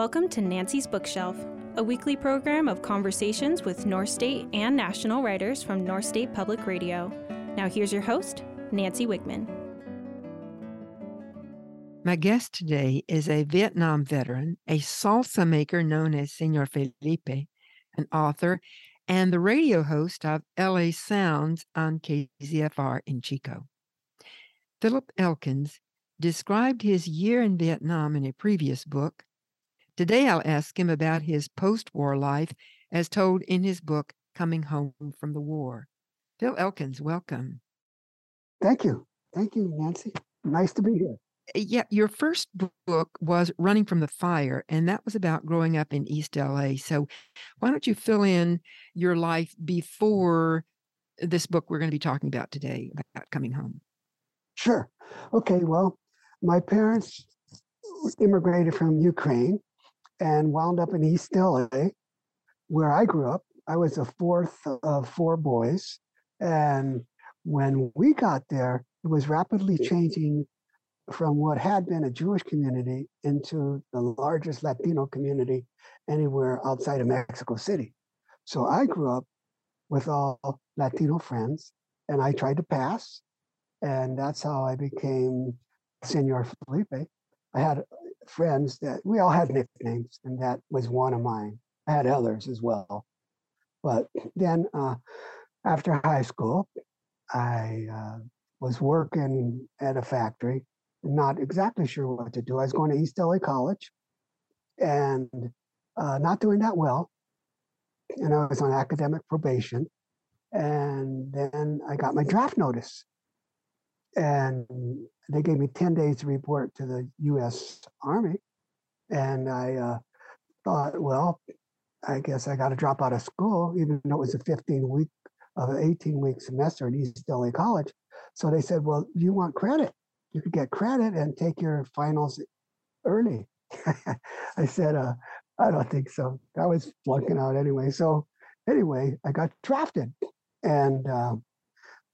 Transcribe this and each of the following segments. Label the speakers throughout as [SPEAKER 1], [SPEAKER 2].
[SPEAKER 1] Welcome to Nancy's Bookshelf, a weekly program of conversations with North State and national writers from North State Public Radio. Now, here's your host, Nancy Wiegman.
[SPEAKER 2] My guest today is a Vietnam veteran, a salsa maker known as Senor Felipe, an author, and the radio host of LA Sounds on KZFR in Chico. Philip Elkins described his year in Vietnam in a previous book, Today, I'll ask him about his post war life as told in his book, Coming Home from the War. Phil Elkins, welcome.
[SPEAKER 3] Thank you. Thank you, Nancy. Nice to be here.
[SPEAKER 2] Uh, yeah, your first book was Running from the Fire, and that was about growing up in East LA. So, why don't you fill in your life before this book we're going to be talking about today about coming home?
[SPEAKER 3] Sure. Okay. Well, my parents immigrated from Ukraine and wound up in East LA, where I grew up. I was the fourth of four boys. And when we got there, it was rapidly mm-hmm. changing from what had been a Jewish community into the largest Latino community anywhere outside of Mexico City. So I grew up with all Latino friends and I tried to pass. And that's how I became Senor Felipe. I had friends that we all had nicknames, and that was one of mine. I had others as well. But then uh, after high school, I uh, was working at a factory, not exactly sure what to do. I was going to East LA College and uh, not doing that well. And I was on academic probation. And then I got my draft notice. And they gave me 10 days to report to the US Army. And I uh, thought, well, I guess I got to drop out of school, even though it was a 15 week of an 18 week semester at East LA College. So they said, well, you want credit? You could get credit and take your finals early. I said, uh, I don't think so. I was flunking out anyway. So anyway, I got drafted. And uh,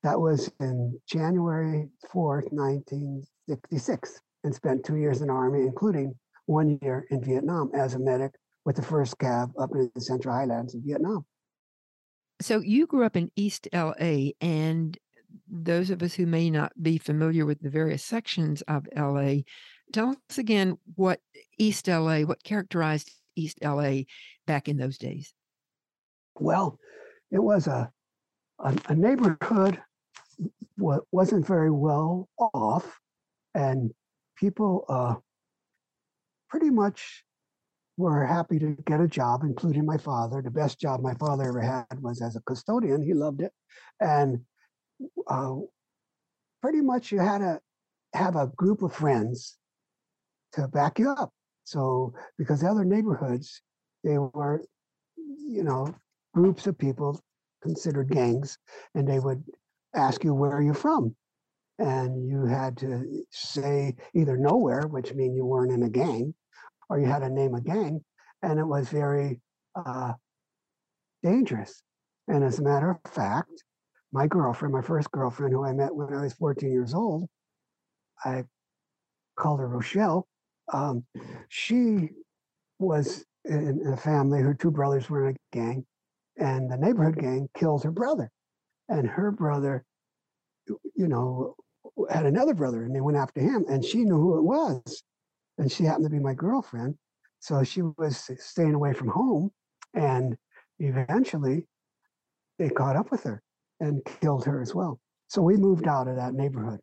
[SPEAKER 3] that was in January 4th, 1966, and spent two years in the Army, including one year in Vietnam as a medic with the first cav up in the Central Highlands of Vietnam.
[SPEAKER 2] So you grew up in East LA, and those of us who may not be familiar with the various sections of LA, tell us again what East LA, what characterized East LA back in those days.
[SPEAKER 3] Well, it was a a, a neighborhood wasn't very well off, and people uh, pretty much were happy to get a job, including my father. The best job my father ever had was as a custodian. He loved it, and uh, pretty much you had to have a group of friends to back you up. So because the other neighborhoods, they were, you know, groups of people considered gangs, and they would ask you where you're you from. And you had to say either nowhere which means you weren't in a gang or you had to name a gang and it was very uh, dangerous. And as a matter of fact my girlfriend my first girlfriend who i met when i was 14 years old i called her rochelle. Um, she was in a family her two brothers were in a gang and the neighborhood gang killed her brother and her brother, you know, had another brother, and they went after him, and she knew who it was, and she happened to be my girlfriend, so she was staying away from home, and eventually, they caught up with her and killed her as well. So we moved out of that neighborhood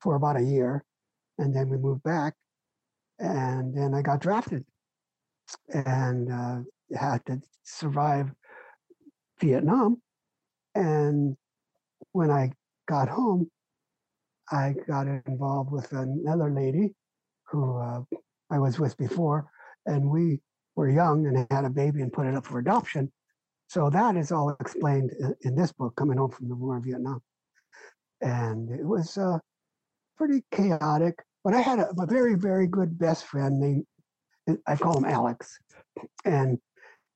[SPEAKER 3] for about a year, and then we moved back, and then I got drafted, and uh, had to survive Vietnam and when I got home, I got involved with another lady who uh, I was with before, and we were young and had a baby and put it up for adoption. So that is all explained in this book, Coming Home from the War in Vietnam. And it was uh, pretty chaotic, but I had a, a very, very good best friend named, I call him Alex. And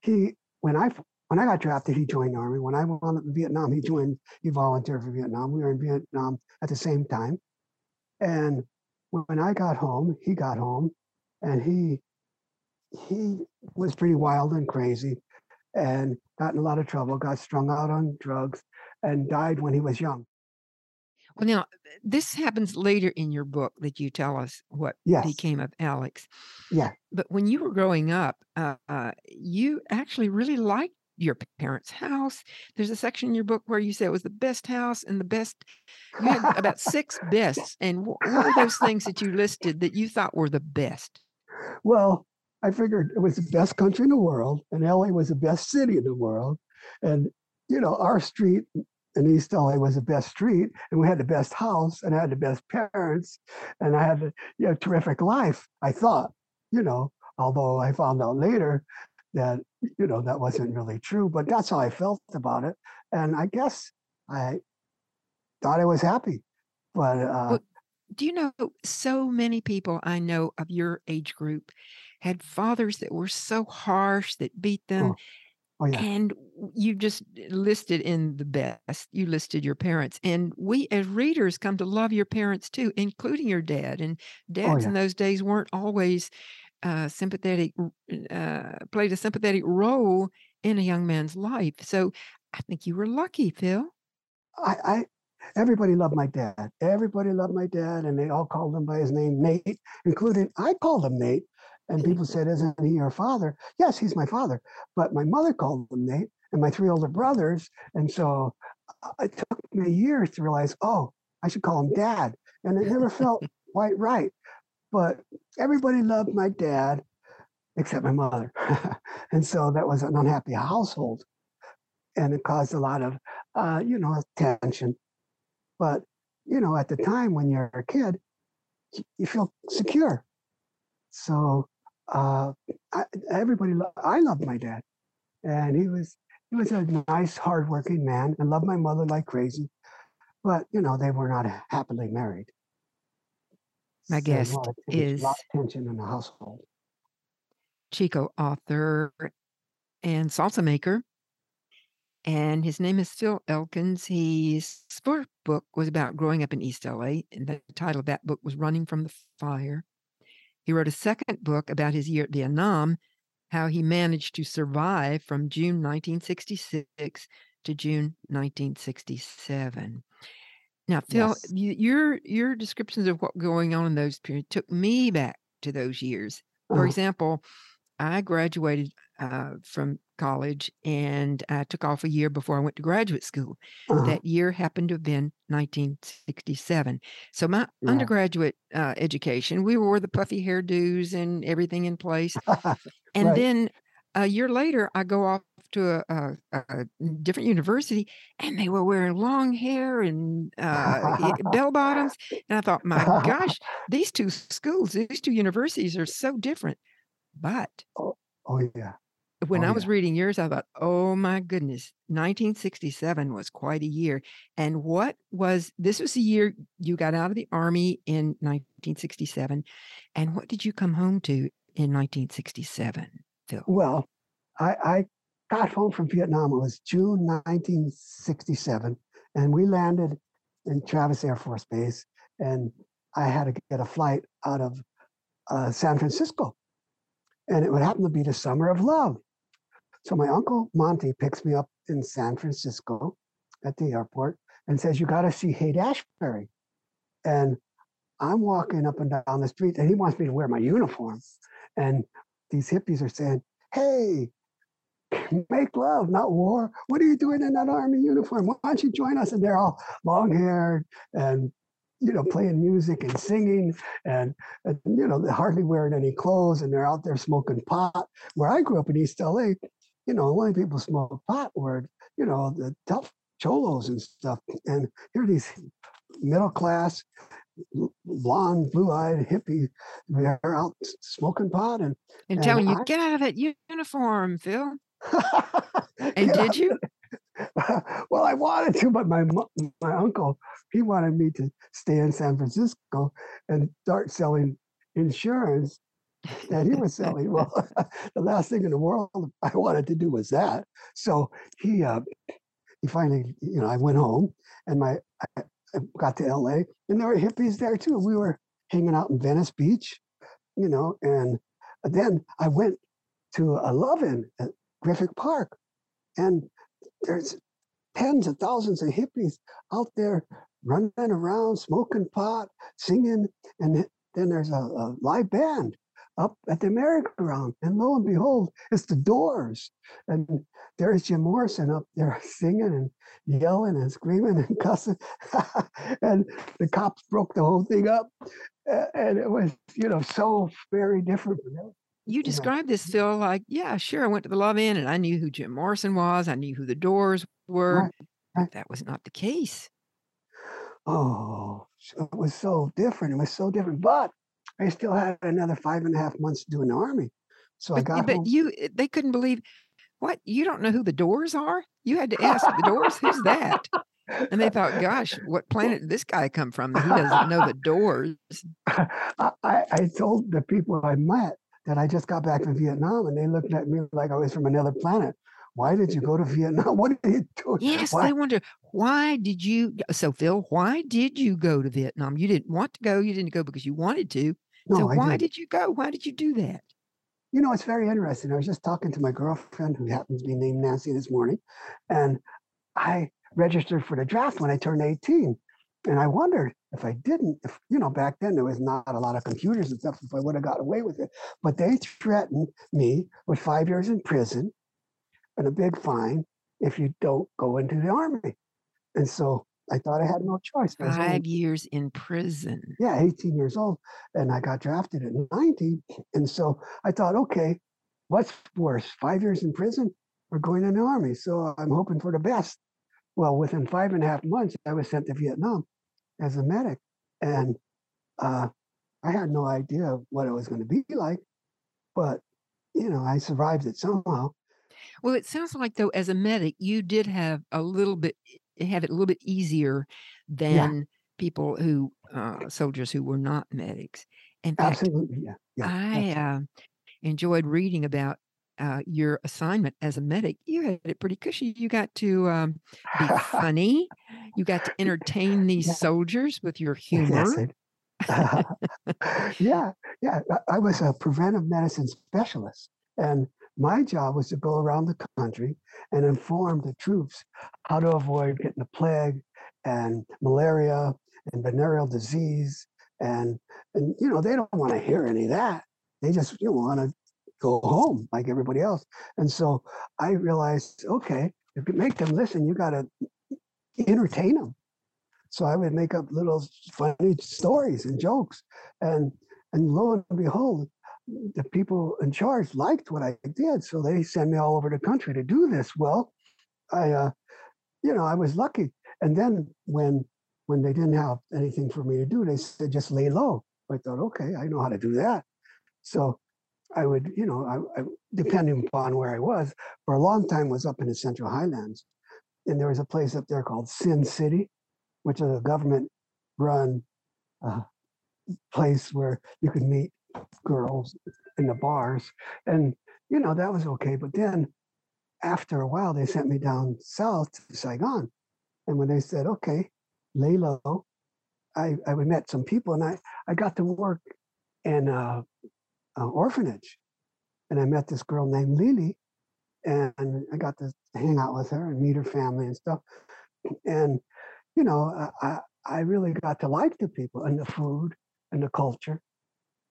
[SPEAKER 3] he, when I when I got drafted, he joined the army. When I went to Vietnam, he joined. He volunteered for Vietnam. We were in Vietnam at the same time. And when I got home, he got home, and he he was pretty wild and crazy and got in a lot of trouble, got strung out on drugs, and died when he was young.
[SPEAKER 2] Well, now this happens later in your book that you tell us what
[SPEAKER 3] Yes.
[SPEAKER 2] became of Alex.
[SPEAKER 3] Yeah.
[SPEAKER 2] But when you were growing up, uh, uh, you actually really liked your parents' house. There's a section in your book where you say it was the best house and the best. You had about six bests, and wh- what were those things that you listed that you thought were the best?
[SPEAKER 3] Well, I figured it was the best country in the world, and LA was the best city in the world. And, you know, our street in East LA was the best street, and we had the best house, and I had the best parents, and I had a you know, terrific life, I thought, you know, although I found out later that, you know, that wasn't really true, but that's how I felt about it. And I guess I thought I was happy. But uh,
[SPEAKER 2] Well, do you know so many people I know of your age group had fathers that were so harsh that beat them
[SPEAKER 3] oh, oh, yeah.
[SPEAKER 2] and you just listed in the best you listed your parents and we as readers come to love your parents too including your dad and dads
[SPEAKER 3] Oh, yeah.
[SPEAKER 2] in those days weren't always uh, sympathetic uh, played a sympathetic role in a young man's life so i think you were lucky phil
[SPEAKER 3] I, I everybody loved my dad. Everybody loved my dad, and they all called him by his name, Nate, including I called him Nate. And people said, "Isn't he your father?" Yes, he's my father. But my mother called him Nate, and my three older brothers. And so uh, it took me years to realize, oh, I should call him Dad, and it never felt quite right. But everybody loved my dad, except my mother, and so that was an unhappy household, and it caused a lot of, uh, you know, tension. But you know, at the time when you're a kid, you feel secure. So uh, I, everybody, lo- I loved my dad, and he was he was a nice, hardworking man, and loved my mother like crazy. But you know, they were not happily married.
[SPEAKER 2] My guest
[SPEAKER 3] lot of tension-
[SPEAKER 2] is-
[SPEAKER 3] lot of tension in the household.
[SPEAKER 2] chico author and salsa maker and his name is Phil Elkins. His first book was about growing up in East LA, and the title of that book was Running from the Fire. He wrote a second book about his year at Vietnam, how he managed to survive from June 1966 to June 1967. Now, Phil,
[SPEAKER 3] Yes.
[SPEAKER 2] y- your your descriptions of what going on in those periods took me back to those years. For
[SPEAKER 3] Uh-huh.
[SPEAKER 2] example, I graduated uh, from college and I took off a year before I went to graduate school.
[SPEAKER 3] Uh-huh.
[SPEAKER 2] That year happened to have been 1967. So my
[SPEAKER 3] Yeah.
[SPEAKER 2] undergraduate uh, education, we wore the puffy hairdos and everything in place. And
[SPEAKER 3] Right.
[SPEAKER 2] then a year later, I go off to a, a, a different university, and they were wearing long hair and uh, bell bottoms. And I thought, my gosh, these two schools, these two universities are so different. But
[SPEAKER 3] oh yeah.
[SPEAKER 2] when
[SPEAKER 3] Oh,
[SPEAKER 2] I was
[SPEAKER 3] yeah.
[SPEAKER 2] reading yours, I thought, oh my goodness, 1967 was quite a year. And what was this was the year you got out of the army in 1967. And what did you come home to in 1967, Phil?
[SPEAKER 3] Well, I, I got home from Vietnam. It was June 1967, and we landed in Travis Air Force Base. And I had to get a flight out of uh, San Francisco, and it would happen to be the summer of love. So my uncle Monty picks me up in San Francisco at the airport and says, "You got to see Haight Ashbury." And I'm walking up and down the street, and he wants me to wear my uniform. And these hippies are saying, "Hey, make love, not war. What are you doing in that army uniform? Why don't you join us?" And they're all long haired and you know playing music and singing, and, and you know they're hardly wearing any clothes, and they're out there smoking pot. Where I grew up in East LA, you know, only people smoke pot were you know the tough cholos and stuff. And here are these middle class blonde, blue-eyed hippie. They're out smoking pot and
[SPEAKER 2] And
[SPEAKER 3] And
[SPEAKER 2] telling you,
[SPEAKER 3] I-
[SPEAKER 2] get out of that uniform, Phil. And
[SPEAKER 3] Yeah.
[SPEAKER 2] did you?
[SPEAKER 3] well, I wanted to, but my my uncle he wanted me to stay in San Francisco and start selling insurance that he was selling. Well, the last thing in the world I wanted to do was that. So he uh, he finally, you know, I went home and my I, I got to L.A. and there were hippies there too. We were hanging out in Venice Beach, you know, and then I went to a love-in at Griffith Park, and there's tens of thousands of hippies out there running around, smoking pot, singing, and then there's a, a live band up at the merry-go-round. And lo and behold, it's the doors. And there's Jim Morrison up there singing and yelling and screaming and cussing. and the cops broke the whole thing up. And it was, you know, so very different.
[SPEAKER 2] You described this, Phil, like, yeah, sure, I went to the love-in and I knew who Jim Morrison was. I knew who the doors were.
[SPEAKER 3] Right.
[SPEAKER 2] That was not the case.
[SPEAKER 3] Oh, it was so different. It was so different. But I still had another five and a half months to do in the army. So I got
[SPEAKER 2] but
[SPEAKER 3] home.
[SPEAKER 2] you, eh, they couldn't believe what? You don't know who the doors are? You had to ask the doors, who's that? And they thought, gosh, what planet did this guy come from that he doesn't know the doors?
[SPEAKER 3] I I told the people I met that I just got back from Vietnam, and they looked at me like I was from another planet. Why did you go to Vietnam? What are you doing?
[SPEAKER 2] Yes,
[SPEAKER 3] Why?
[SPEAKER 2] they wonder why did you? So, Phil, why did you go to Vietnam? You didn't want to go. You didn't go because you wanted to.
[SPEAKER 3] No,
[SPEAKER 2] so,
[SPEAKER 3] I
[SPEAKER 2] why
[SPEAKER 3] didn't.
[SPEAKER 2] did you go? Why did you do that?
[SPEAKER 3] You know, it's very interesting. I was just talking to my girlfriend, who happens to be named Nancy, this morning, and I registered for the draft when I turned 18. And I wondered if I didn't, if, you know, back then there was not a lot of computers and stuff, if I would have got away with it. But they threatened me with five years in prison and a big fine if you don't go into the army. And so I thought I had no choice. Was only-
[SPEAKER 2] Five years in prison.
[SPEAKER 3] yeah, 18 years old, and I got drafted at 19. And so I thought, okay, what's worse, five years in prison or going in the army? So I'm hoping for the best. Well, within five and a half months, I was sent to Vietnam as a medic, and uh, I had no idea what it was going to be like, but you know, I survived it somehow.
[SPEAKER 2] Well, it sounds like though, as a medic, you did have a little bit have it a little bit easier than people who uh, soldiers who were not medics. In fact,
[SPEAKER 3] Absolutely, yeah, yeah.
[SPEAKER 2] I uh, enjoyed reading about uh, your assignment as a medic. You had it pretty cushy. You got to um, be funny. You got to entertain these
[SPEAKER 3] Yeah.
[SPEAKER 2] soldiers with your humor.
[SPEAKER 3] Yeah, yeah. I- I was a preventive medicine specialist, and my job was to go around the country and inform the troops how to avoid getting the plague and malaria and venereal disease. And and you know they don't want to hear any of that. They just you know, want to go home like everybody else. And so I realized, okay, if you make them listen, you got to entertain them. So I would make up little funny stories and jokes, and and lo and behold, the people in charge liked what I did, so they sent me all over the country to do this. Well, I, uh, you know, I was lucky. And then when when they didn't have anything for me to do, they said just lay low. I thought, okay, I know how to do that. So I would, you know, I, I, depending upon where I was, for a long time was up in the Central Highlands, and there was a place up there called Sin City, which is a government-run uh, place where you could meet girls in the bars, and you know that was okay. But then, after a while, they sent me down south to Saigon, and when they said, "Okay, lay low," I I met some people, and I I got to work in a, a orphanage, and I met this girl named Lily, and I got to hang out with her and meet her family and stuff, and you know I I, I really got to like the people and the food and the culture,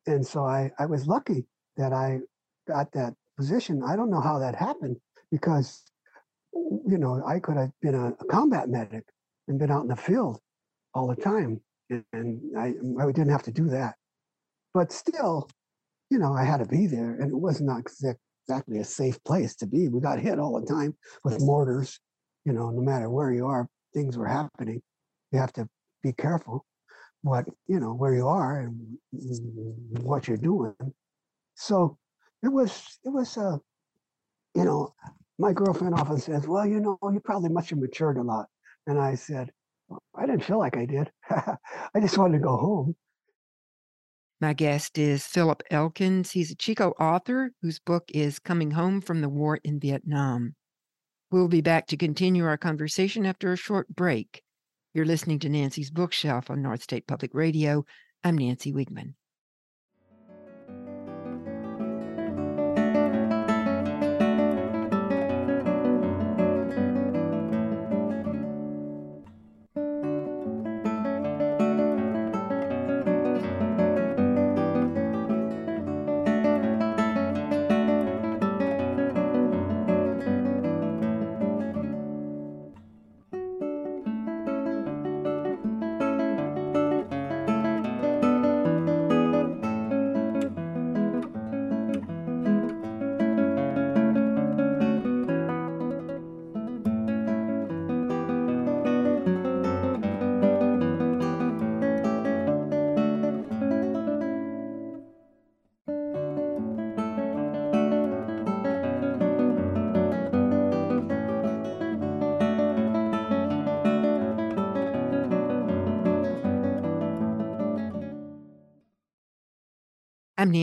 [SPEAKER 3] and so I I was lucky that I got that position. I don't know how that happened because you know I could have been a, a combat medic and been out in the field all the time, and, and I I didn't have to do that, but still, you know I had to be there, and it was not exactly a safe place to be. We got hit all the time with mortars. You know, no matter where you are, things were happening. You have to be careful what you know where you are and what you're doing. So it was it was uh you know my girlfriend often says, well, you know, you probably must have matured a lot, and I said, "Well, I didn't feel like I did. I just wanted to go home.
[SPEAKER 2] My guest is Philip Elkins. He's a Chico author whose book is Coming Home from the War in Vietnam. We'll be back to continue our conversation after a short break. You're listening to Nancy's Bookshelf on North State Public Radio. I'm Nancy Wiegman.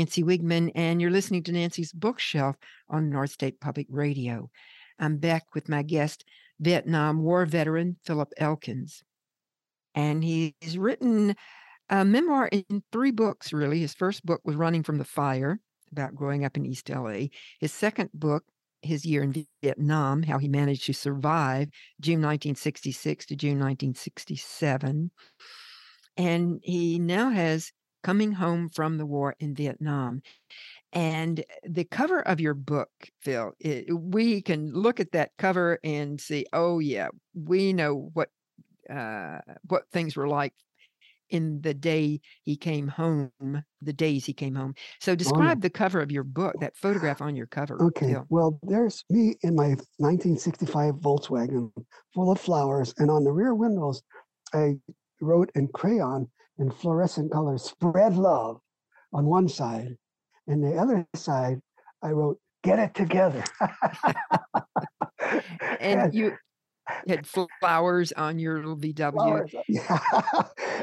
[SPEAKER 2] Nancy Wiegman, and you're listening to Nancy's Bookshelf on North State Public Radio. I'm back with my guest, Vietnam War veteran Philip Elkins. And he's written a memoir in three books, really. His first book was Running from the Fire, about growing up in East LA. His second book, his year in Vietnam, how he managed to survive June 1966 to June 1967. And he now has coming home from the war in Vietnam. And the cover of your book, Phil, it, we can look at that cover and see, oh yeah, we know what uh, what things were like in the day he came home, the days he came home. So describe oh. the cover of your book, that photograph on your cover.
[SPEAKER 3] Okay. Phil. Well, there's me in my 1965 Volkswagen full of flowers, and on the rear windows, I wrote in crayon in fluorescent colors, spread love on one side. And the other side, I wrote, get it together.
[SPEAKER 2] and, you had flowers on your little VW. Flowers,
[SPEAKER 3] yeah.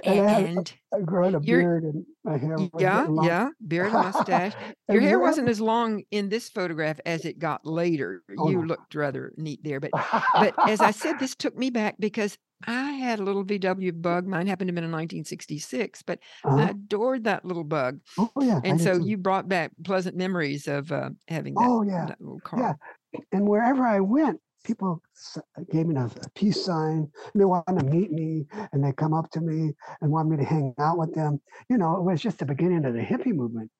[SPEAKER 3] and, and I grown a beard and my hair.
[SPEAKER 2] yeah, yeah, beard and mustache. Your hair wasn't as long in this photograph as it got later. Oh, you no. looked rather neat there, but but as I said, this took me back because I had a little VW bug. Mine happened to be in 1966, but uh-huh. I adored that little bug.
[SPEAKER 3] Oh yeah,
[SPEAKER 2] and so you brought back pleasant memories of uh, having that,
[SPEAKER 3] oh, yeah.
[SPEAKER 2] that little car.
[SPEAKER 3] Yeah, and wherever I went, people gave me a, peace sign. And they wanted to meet me, and they come up to me and want me to hang out with them. You know, it was just the beginning of the hippie movement,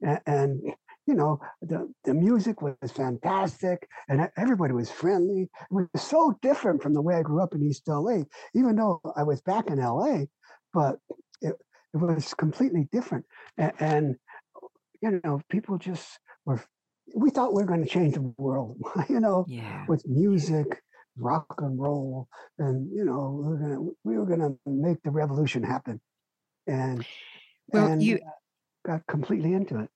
[SPEAKER 3] and, and you know, the, the music was fantastic and everybody was friendly. It was so different from the way I grew up in East LA, even though I was back in LA, but it, it was completely different. And, and, you know, people just were, we thought we were going to change the world, you know,
[SPEAKER 2] yeah.
[SPEAKER 3] with music, rock and roll. And, you know, we were going to, we were to make the revolution happen. And, well, and you got completely into it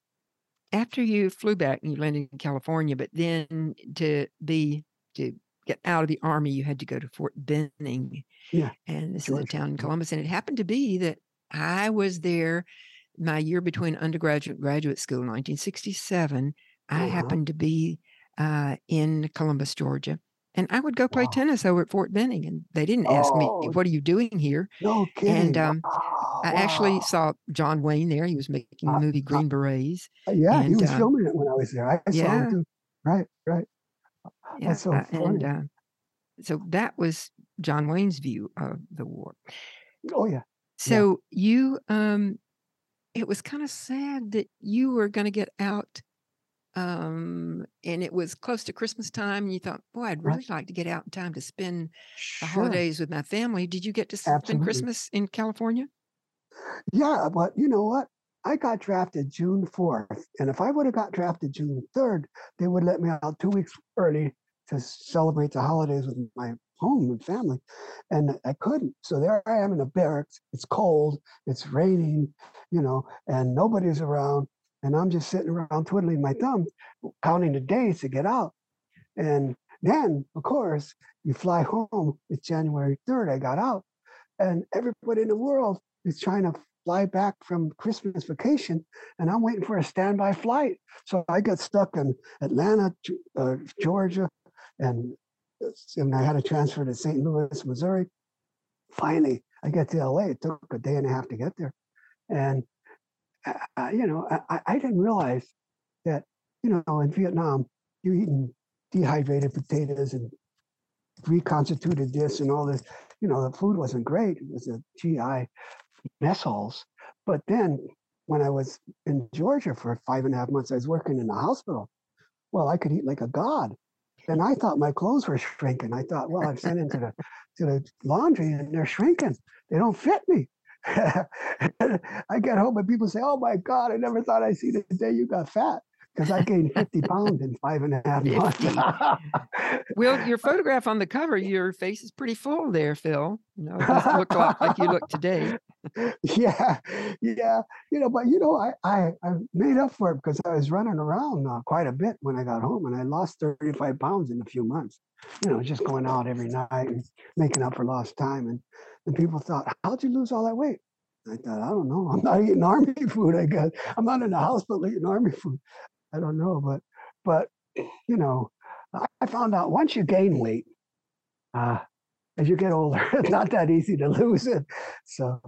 [SPEAKER 2] after you flew back and you landed in California, but then to be to get out of the army, you had to go to Fort Benning.
[SPEAKER 3] Yeah.
[SPEAKER 2] And this Georgia. is a town in Columbus. And it happened to be that I was there my year between undergraduate and graduate school, 1967. I uh-huh. happened to be uh, in Columbus, Georgia. And I would go play wow. tennis over at Fort Benning, and they didn't ask oh, me, "What are you doing here?"
[SPEAKER 3] No kidding.
[SPEAKER 2] And um, I actually saw John Wayne there. He was making the movie Green Berets.
[SPEAKER 3] Uh, yeah, and, he was uh, filming it when I was there. I, I yeah. saw him too. Right, right.
[SPEAKER 2] Yeah, That's so uh, and uh, so that was John Wayne's view of the war.
[SPEAKER 3] Oh yeah.
[SPEAKER 2] So yeah. you, um, it was kind of sad that you were going to get out um, and it was close to Christmas time, and you thought, "Boy, I'd really like to get out in time to spend the holidays with my family." Did you get to spend Absolutely. Christmas in California?
[SPEAKER 3] Yeah, but you know what? I got drafted June 4th. And if I would have got drafted June 3rd, they would let me out two weeks early to celebrate the holidays with my home and family. And I couldn't. So there I am in a barracks. It's cold, it's raining, you know, and nobody's around and I'm just sitting around twiddling my thumbs, counting the days to get out. And then, of course, you fly home. It's January 3rd. I got out, and everybody in the world is trying to fly back from Christmas vacation, and I'm waiting for a standby flight. So I got stuck in Atlanta, uh, Georgia, and, uh, and I had to transfer to St. Louis, Missouri. Finally, I get to LA. It took a day and a half to get there, and you know, I, I didn't realize that, you know, in Vietnam, you're eating dehydrated potatoes and reconstituted this and all this. You know, the food wasn't great. It was a GI mess. But then when I was in Georgia for five and a half months, I was working in the hospital. Well, I could eat like a god. And I thought my clothes were shrinking. I thought, well, I've sent into the to the laundry and they're shrinking. They don't fit me. I get home and people say, "Oh my God, I never thought I'd see the day you got fat." Because I gained 50 pounds in five and a half months.
[SPEAKER 2] well, your photograph on the cover, your face is pretty full there, Phil. You know, it doesn't look like you look today.
[SPEAKER 3] yeah, yeah. You know, but you know, I, I, I made up for it because I was running around uh, quite a bit when I got home and I lost 35 pounds in a few months. You know, just going out every night and making up for lost time. And and people thought, how'd you lose all that weight? I thought, I don't know. I'm not eating army food. I guess I'm not in the hospital eating army food. I don't know, but but you know, I found out once you gain weight, uh, as you get older, it's not that easy to lose it. So,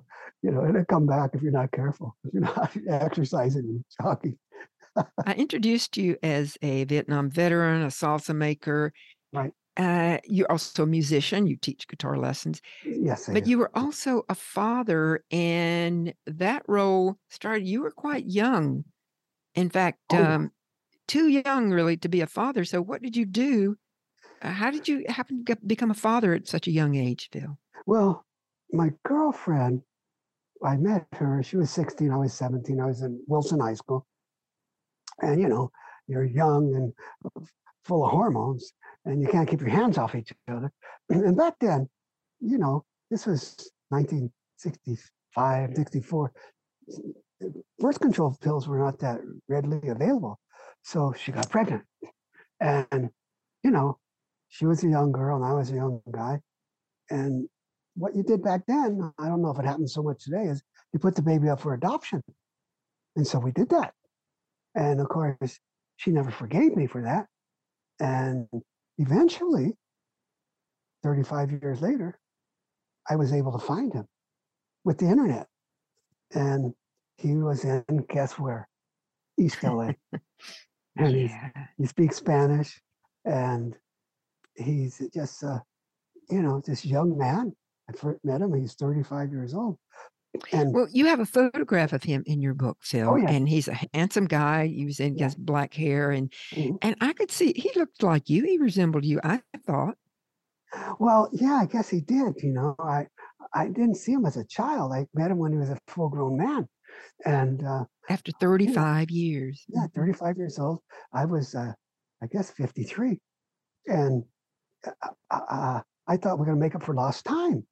[SPEAKER 3] you know, it'll come back if you're not careful, if you're not exercising and jogging.
[SPEAKER 2] I introduced you as a Vietnam veteran, a salsa maker.
[SPEAKER 3] Right.
[SPEAKER 2] Uh, you're also a musician. You teach guitar lessons.
[SPEAKER 3] Yes, I
[SPEAKER 2] But
[SPEAKER 3] do.
[SPEAKER 2] you were also a father, and that role started, you were quite young. In fact,
[SPEAKER 3] Oh, yeah.
[SPEAKER 2] um, too young really to be a father. So, what did you do? Uh, how did you happen to get, become a father at such a young age, Phil?
[SPEAKER 3] Well, my girlfriend, I met her. She was 16. I was 17. I was in Wilson High School. And, you know, you're young and full of hormones, and you can't keep your hands off each other. And back then, you know, this was 1965, 64. Birth control pills were not that readily available. So she got pregnant. And, you know, she was a young girl and I was a young guy. And what you did back then, I don't know if it happens so much today, is you put the baby up for adoption. And so we did that. And of course, she never forgave me for that. And eventually, 35 years later, I was able to find him with the internet. And he was in, guess where? East LA. and
[SPEAKER 2] Yeah.
[SPEAKER 3] he speaks Spanish, and he's just a, you know, this young man. I first met him. He's 35 years old, and
[SPEAKER 2] Well, you have a photograph of him in your book, Phil,
[SPEAKER 3] Oh, yeah.
[SPEAKER 2] and he's a handsome guy. He was in
[SPEAKER 3] Yeah.
[SPEAKER 2] his black hair, and
[SPEAKER 3] Mhm.
[SPEAKER 2] and I could see he looked like you. He resembled you. I thought.
[SPEAKER 3] well, yeah, I guess he did. You know, I I didn't see him as a child. I met him when he was a full grown man, and uh,
[SPEAKER 2] After 35 years.
[SPEAKER 3] yeah, 35 years old. I was, uh, I guess, 53, and uh, uh, I thought we're gonna make up for lost time.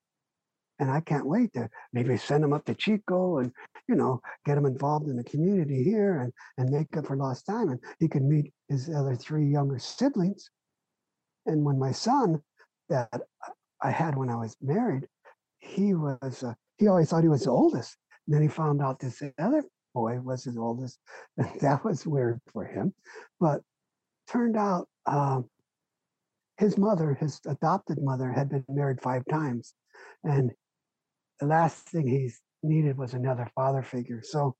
[SPEAKER 3] And I can't wait to maybe send him up to Chico and you know get him involved in the community here and and make up for lost time. And he could meet his other three younger siblings. And when my son that I had when I was married, he was uh, he always thought he was the oldest. And then he found out this other boy was his oldest, and that was weird for him. But turned out um, his mother, his adopted mother, had been married five times, and the last thing he needed was another father figure. So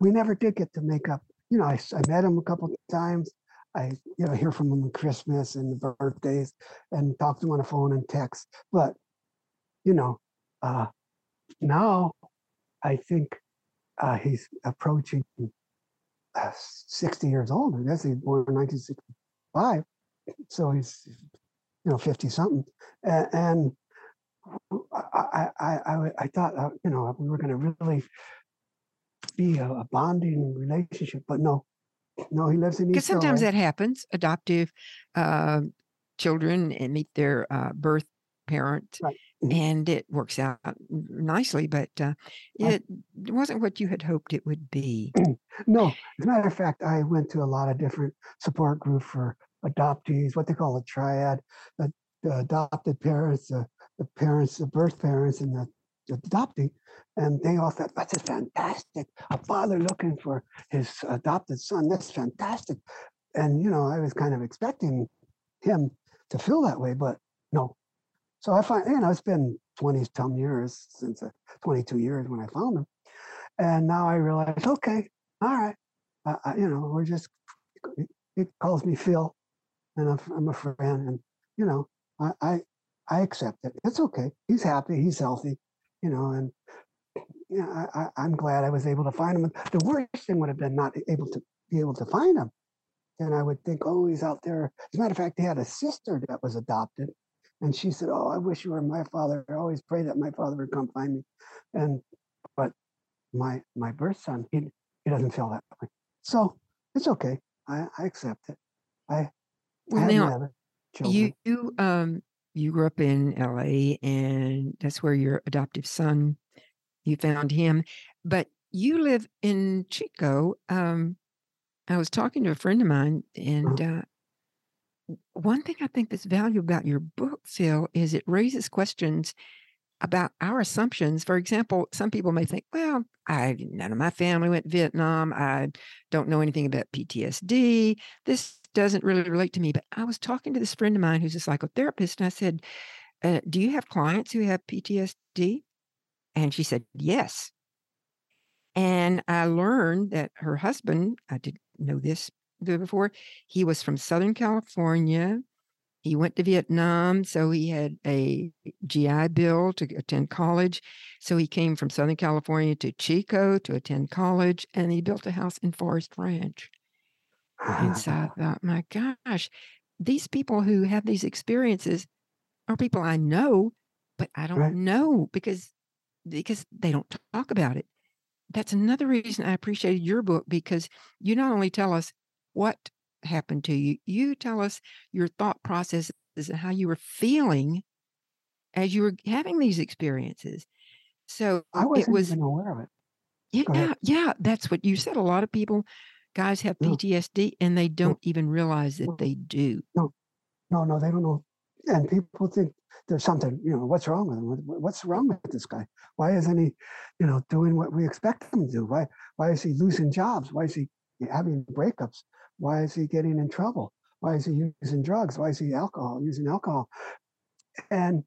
[SPEAKER 3] we never did get to make up. You know, I, I met him a couple times. I you know hear from him on Christmas and birthdays, and talk to him on the phone and text. But you know, uh, now I think uh, he's approaching uh, 60 years old. I guess he was born in 1965, so he's you know 50 something, and, and I, I, I, I, I thought uh, you know we were going to really be a, a bonding relationship, but no, no, he lives in
[SPEAKER 2] Because sometimes
[SPEAKER 3] LA.
[SPEAKER 2] that happens. Adoptive uh, children and meet their uh, birth parent,
[SPEAKER 3] Right. Mhm.
[SPEAKER 2] and it works out nicely. But uh,
[SPEAKER 3] I-
[SPEAKER 2] it wasn't what you had hoped it would be.
[SPEAKER 3] No, as a matter of fact, I went to a lot of different support groups for adoptees, what they call a triad, the, the adopted parents, the, the parents, the birth parents, and the, the adoptee. And they all thought, that's just fantastic. A father looking for his adopted son. That's fantastic. And, you know, I was kind of expecting him to feel that way, but no. So I find, you know, it's been 20 some years since, uh, 22 years when I found him. And now I realize, okay, all right, I, I, you know, we're just, he calls me Phil, and I'm, I'm a friend, and you know, I, I, I accept it. It's okay. He's happy. He's healthy, you know, and you know, I, I, I'm glad I was able to find him. The worst thing would have been not able to be able to find him. And I would think, oh, he's out there. As a matter of fact, he had a sister that was adopted, and she said, "Oh, I wish you were my father. I always pray that my father would come find me." And but my my birth son, he he doesn't feel that way. So it's okay. I, I accept it. I, I
[SPEAKER 2] Well,
[SPEAKER 3] have
[SPEAKER 2] now,
[SPEAKER 3] my other children.
[SPEAKER 2] You you, um you grew up in LA and that's where your adoptive son you found him. But you live in Chico. Um I was talking to a friend of mine and uh one thing I think that's valuable about your book, Phil, is it raises questions about our assumptions. For example, some people may think, well, I none of my family went Vietnam. I don't know anything about PTSD. This doesn't really relate to me. But I was talking to this friend of mine who's a psychotherapist, and I said, uh, "Do you have clients who have PTSD?" And she said, "Yes." And I learned that her husband, I didn't know this before, he was from Southern California. He went to Vietnam, so he had a GI Bill to attend college. So he came from Southern California to Chico to attend college, and he built a house in Forest Ranch. And so I thought, my gosh, these people who have these experiences are people I know, but I don't
[SPEAKER 3] Right.
[SPEAKER 2] know because because they don't talk about it. That's another reason I appreciated your book because you not only tell us what happened to you, you tell us your thought processes and how you were feeling as you were having these experiences. So
[SPEAKER 3] I wasn't
[SPEAKER 2] was
[SPEAKER 3] even aware of it.
[SPEAKER 2] Yeah, yeah, that's what you said. A lot of people, guys have
[SPEAKER 3] No.
[SPEAKER 2] PTSD and they don't even realize that
[SPEAKER 3] No.
[SPEAKER 2] they do.
[SPEAKER 3] No, no, no, they don't know. And people think there's something, you know, what's wrong with him? What's wrong with this guy? Why isn't he, you know, doing what we expect him to do? Why, why is he losing jobs? Why is he having breakups? Why is he getting in trouble? Why is he using drugs? Why is he alcohol, using alcohol? And,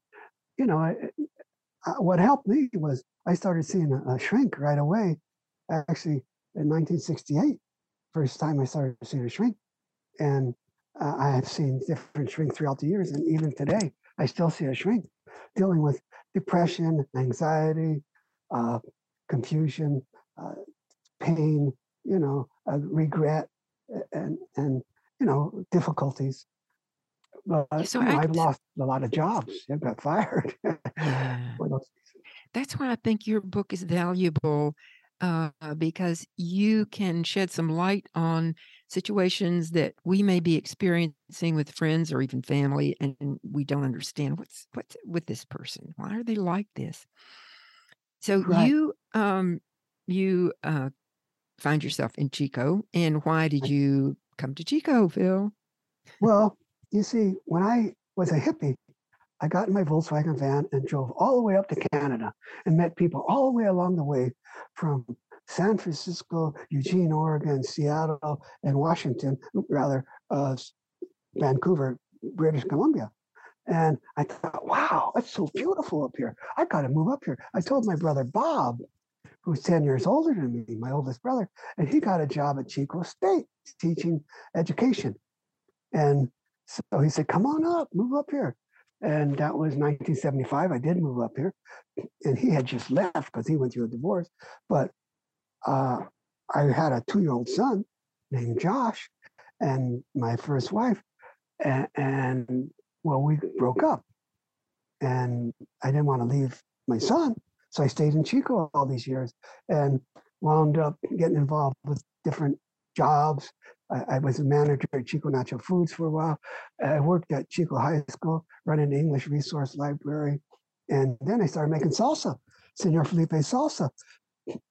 [SPEAKER 3] you know, I- I- what helped me was I started seeing a, a shrink right away. Actually, in 1968, first time I started seeing a shrink. And uh, I have seen different shrink throughout the years. And even today, I still see a shrink dealing with depression, anxiety, uh, confusion, uh, pain, you know, uh, regret, and, and, you know, difficulties. But
[SPEAKER 2] so
[SPEAKER 3] you know,
[SPEAKER 2] I-
[SPEAKER 3] I've lost a lot of jobs. I got fired.
[SPEAKER 2] Yeah. That's why I think your book is valuable uh, because you can shed some light on situations that we may be experiencing with friends or even family, and we don't understand what's what's with this person. Why are they like this? So
[SPEAKER 3] Right.
[SPEAKER 2] you um you uh find yourself in Chico, and why did you come to Chico, Phil?
[SPEAKER 3] Well, you see, when I was a hippie, I got in my Volkswagen van and drove all the way up to Canada and met people all the way along the way from San Francisco, Eugene, Oregon, Seattle, and Washington, rather, uh, Vancouver, British Columbia. And I thought, wow, it's so beautiful up here. I got to move up here. I told my brother Bob, who's 10 years older than me, my oldest brother, and he got a job at Chico State teaching education. And so he said, come on up, move up here. And that was 1975. I did move up here. And he had just left because he went through a divorce. But uh, I had a two year old son named Josh and my first wife. And, and well, we broke up. And I didn't want to leave my son. So I stayed in Chico all these years and wound up getting involved with different jobs. I, I was a manager at Chico Natural Foods for a while. I worked at Chico High School, running the English Resource Library. And then I started making salsa, Senor Felipe salsa.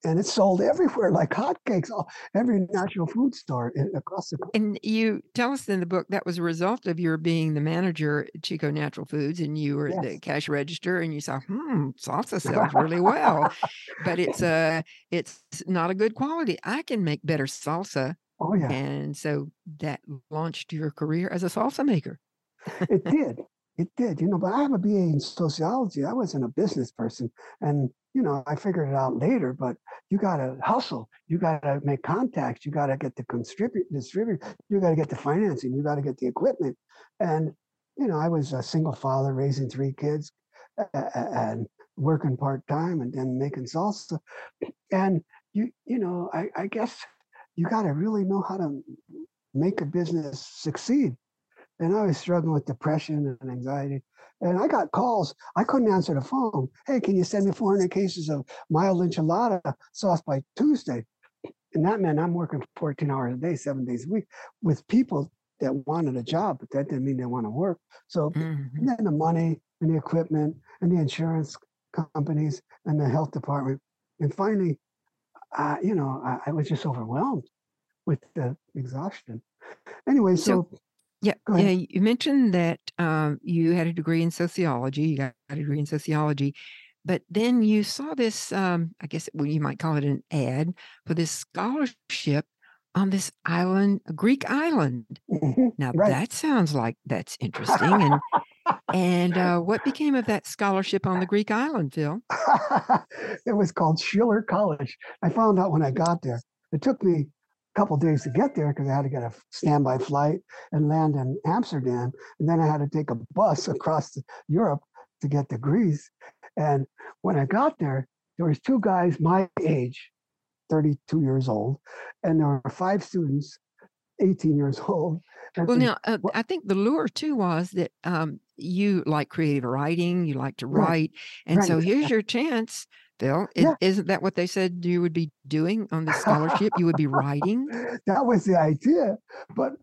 [SPEAKER 3] And it's sold everywhere like hotcakes, all, every natural food store in, across the
[SPEAKER 2] And you tell us in the book that was a result of your being the manager at Chico Natural Foods, and you were at the cash register, and you saw, hmm, salsa sells really well, but it's uh it's not a good quality. I can make better salsa,
[SPEAKER 3] Oh, yeah.
[SPEAKER 2] and so that launched your career as a salsa maker.
[SPEAKER 3] it did. It did, you know, but I have a BA in sociology. I wasn't a business person. And, you know, I figured it out later, but you got to hustle. You got to make contacts. You got to get the contribute, distribute. You got to get the financing. You got to get the equipment. And, you know, I was a single father raising three kids and working part time and then making salsa. And, you, you know, I, I guess you got to really know how to make a business succeed and I was struggling with depression and anxiety. And I got calls. I couldn't answer the phone. Hey, can you send me 400 cases of mild enchilada sauce by Tuesday? And that meant I'm working 14 hours a day, seven days a week with people that wanted a job, but that didn't mean they want to work. So
[SPEAKER 2] Mhm.
[SPEAKER 3] then the money and the equipment and the insurance companies and the health department. And finally, uh, you know, I, I was just overwhelmed with the exhaustion. Anyway,
[SPEAKER 2] So-
[SPEAKER 3] so
[SPEAKER 2] Yeah, yeah. You mentioned that um, you had a degree in sociology. You got a degree in sociology, but then you saw this, um, I guess well, you might call it an ad for this scholarship on this island, a Greek island.
[SPEAKER 3] Mhm,
[SPEAKER 2] Now
[SPEAKER 3] Right.
[SPEAKER 2] that sounds like that's interesting. And and uh, what became of that scholarship on the Greek island, Phil?
[SPEAKER 3] it was called Schiller College. I found out when I got there. It took me couple days to get there because I had to get a standby flight and land in Amsterdam, and then I had to take a bus across Europe to get to Greece. And when I got there, there was two guys my age, 32 years old, and there were five students, 18 years old. And-
[SPEAKER 2] Well, now uh, I think the lure too was that um, you like creative writing, you like to
[SPEAKER 3] Right,
[SPEAKER 2] write, and so here's your chance, Is,
[SPEAKER 3] Yeah.
[SPEAKER 2] Isn't that what they said you would be doing on the scholarship? you would be writing.
[SPEAKER 3] that was the idea. But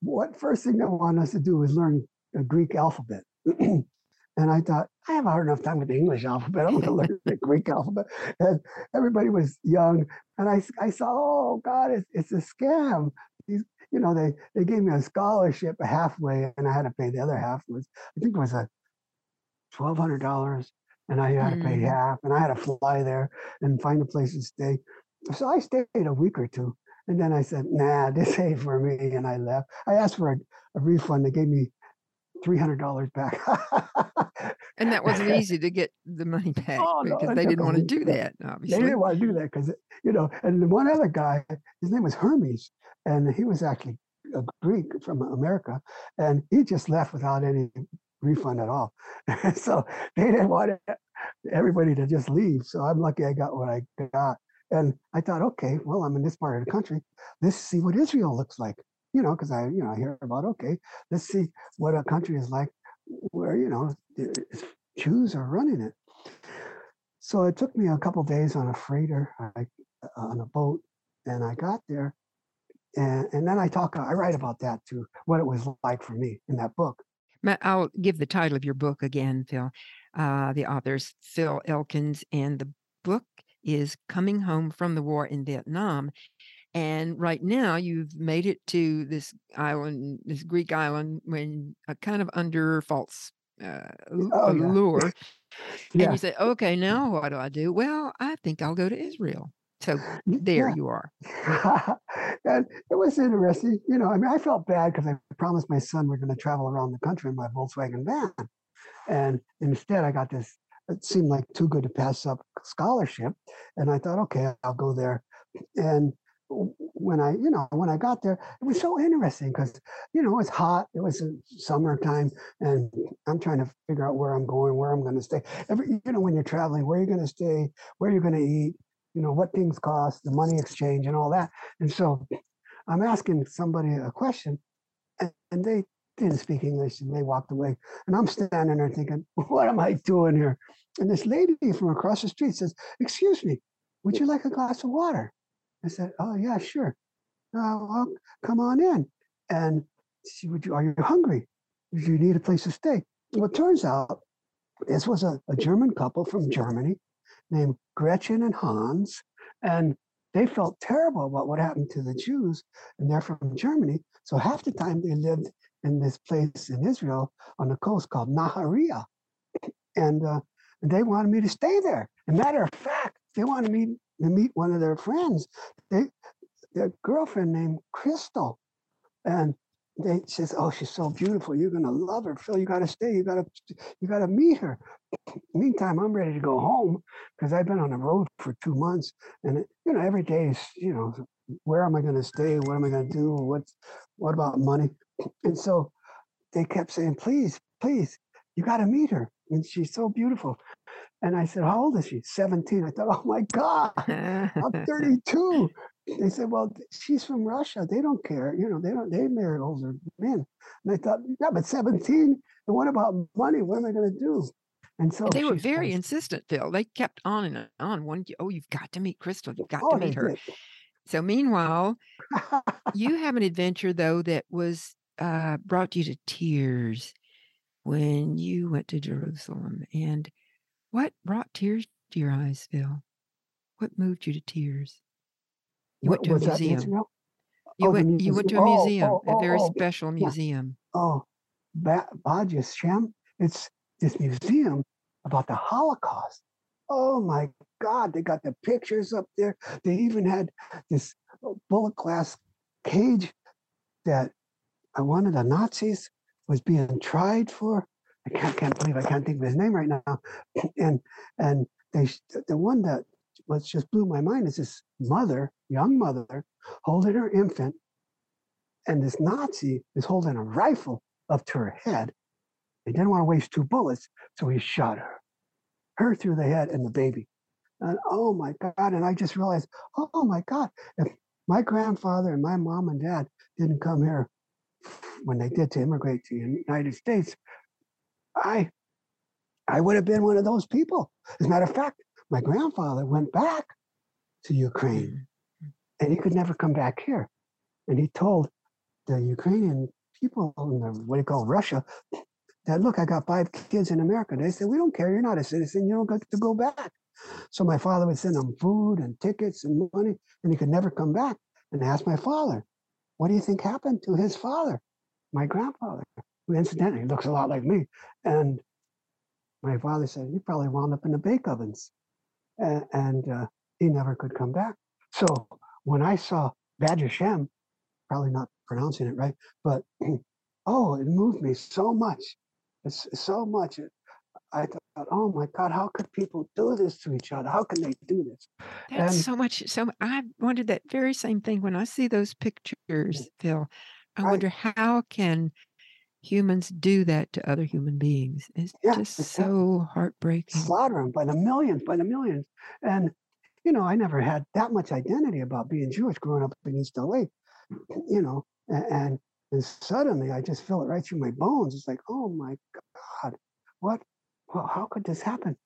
[SPEAKER 3] what first thing they wanted us to do was learn the Greek alphabet. and I thought, I have a hard enough time with the English alphabet. I'm going to learn the Greek alphabet. And everybody was young. And I, I saw, oh God, it's, it's a scam. These, you know, they, they gave me a scholarship halfway and I had to pay the other half was, I think it was a $1,200 and I had to pay
[SPEAKER 2] Mm.
[SPEAKER 3] half and I had to fly there and find a place to stay. So I stayed a week or two. And then I said, nah, this ain't for me. And I left. I asked for a, a refund. They gave me $300 back.
[SPEAKER 2] And that wasn't easy to get the money back
[SPEAKER 3] Oh,
[SPEAKER 2] because
[SPEAKER 3] it
[SPEAKER 2] they didn't want to do that,
[SPEAKER 3] they didn't want to do that because, you know, and the one other guy, his name was Hermes, and he was actually a Greek from America. And he just left without any refund at all. so they didn't want everybody to just leave. So I'm lucky I got what I got. And I thought, okay, well, I'm in this part of the country. Let's see what Israel looks like. You know, because I, you know, I hear about okay, let's see what a country is like where you know Jews are running it. So it took me a couple days on a freighter, I, uh, on a boat, and I got there, and and then I talk, I write about that too, what it was like for me in that book.
[SPEAKER 2] I'll give the title of your book again, Phil. Uh, the author's Phil Elkins, and the book is Coming Home from the War in Vietnam. And right now, you've made it to this island, this Greek island, when uh, kind of under false uh,
[SPEAKER 3] Oh, yeah.
[SPEAKER 2] allure. And you say, okay, now what do I do? Well, I think I'll go to Israel. So there
[SPEAKER 3] yeah.
[SPEAKER 2] you are.
[SPEAKER 3] and it was interesting. You know, I mean, I felt bad because I promised my son we're going to travel around the country in my Volkswagen van. And instead, I got this, it seemed like too good to pass up scholarship. And I thought, okay, I'll go there. And when I, you know, when I got there, it was so interesting because, you know, it's hot. It was uh, summertime, and I'm trying to figure out where I'm going, where I'm going to stay. Every, you know, when you're traveling, where you're going to stay, where you're going to eat, you know, what things cost, the money exchange, and all that. And so, I'm asking somebody a question, and, and they didn't speak English, and they walked away. And I'm standing there thinking, what am I doing here? And this lady from across the street says, "Excuse me, would you like a glass of water?" I said, "Oh yeah, sure. Uh, well, come on in." And she would you are you hungry? Do you need a place to stay? Well, it turns out this was a, a German couple from Germany named Gretchen and Hans, and they felt terrible about what happened to the Jews, and they're from Germany. So half the time they lived in this place in Israel on the coast called Nahariya, and uh, they wanted me to stay there. And matter of fact, they wanted me to meet one of their friends. They their girlfriend named Crystal, and they says, "Oh, she's so beautiful. You're gonna love her, Phil. You gotta stay. You gotta you gotta meet her." Meantime, I'm ready to go home because I've been on the road for two months, and you know every day is you know where am I going to stay? What am I going to do? What's what about money? And so they kept saying, "Please, please, you got to meet her, and she's so beautiful." And I said, "How old is she?" 17. I thought, "Oh my God, I'm 32." They said, "Well, she's from Russia. They don't care. You know, they don't. They marry older men." And I thought, "Yeah, but 17. And what about money? What am I going to do?" And so
[SPEAKER 2] they were very
[SPEAKER 3] says,
[SPEAKER 2] insistent, Phil. They kept on and on. One, oh, you've got to meet Crystal. You've got
[SPEAKER 3] "Oh,
[SPEAKER 2] to meet her.
[SPEAKER 3] did."
[SPEAKER 2] So meanwhile, you have an adventure though that was uh, brought you to tears when you went to Jerusalem. And what brought tears to your eyes, Phil? What moved you to tears? You went to a museum. You
[SPEAKER 3] Oh,
[SPEAKER 2] went. You went to a
[SPEAKER 3] museum. Oh,
[SPEAKER 2] museum,
[SPEAKER 3] oh,
[SPEAKER 2] a
[SPEAKER 3] oh,
[SPEAKER 2] very
[SPEAKER 3] oh,
[SPEAKER 2] special
[SPEAKER 3] yeah.
[SPEAKER 2] museum.
[SPEAKER 3] Oh, ba- Bad Shem. It's this museum about the Holocaust. oh my God, they got the pictures up there. They even had this bullet glass cage that one of the Nazis was being tried for. I can't, can't believe I can't think of his name right now. And and they the one that was just blew my mind is this mother, young mother, holding her infant, and this Nazi is holding a rifle up to her head. He didn't want to waste two bullets, so he shot her, her through the head and the baby. And oh my God! And I just realized, oh my God, if my grandfather and my mom and dad didn't come here when they did to immigrate to the United States, I I would have been one of those people. As a matter of fact, my grandfather went back to Ukraine mm. and he could never come back here. And he told the Ukrainian people in the, what do you call Russia that, look, I got five kids in America. They said, we don't care. You're not a citizen. You don't get to go back. So my father would send them food and tickets and money, and he could never come back. And ask my father, what do you think happened to his father, my grandfather, who incidentally looks a lot like me? And my father said, he probably wound up in the bake ovens and, and uh, he never could come back. So when I saw Badger Shem, probably not pronouncing it right, but oh, it moved me so much. It's so much. Uh, I thought, oh my God, how could people do this to each other? How can they do this?
[SPEAKER 2] That's and, so much. So I wondered that very same thing when I see those pictures, Phil. I wonder how can humans do that to other human beings. It's yeah, just it's so heartbreaking.
[SPEAKER 3] Slaughter them by the millions, by the millions. And, you know, I never had that much identity about being Jewish growing up in East LA, you know, and, and suddenly I just feel it right through my bones. It's like, oh my God, what, well, how could this happen?